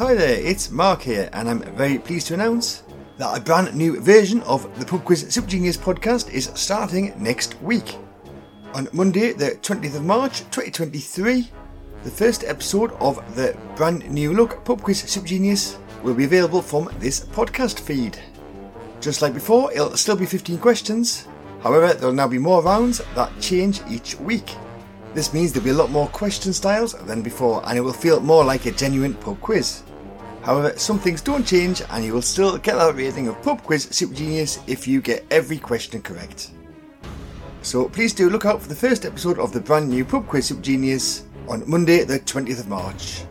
Hi there, it's Mark here, and I'm very pleased to announce that a brand new version of the Pub Quiz Super Genius podcast is starting next week. On Monday, the 20th of March 2023, the first episode of the brand new look Pub Quiz Super Genius will be available from this podcast feed. Just like before, it'll still be 15 questions, however, there'll now be more rounds that change each week. This means there'll be a lot more question styles than before, and it will feel more like a genuine pub quiz. However, some things don't change, and you will still get that rating of Pub Quiz Super Genius if you get every question correct. So please do look out for the first episode of the brand new Pub Quiz Super Genius on Monday, the 20th of March.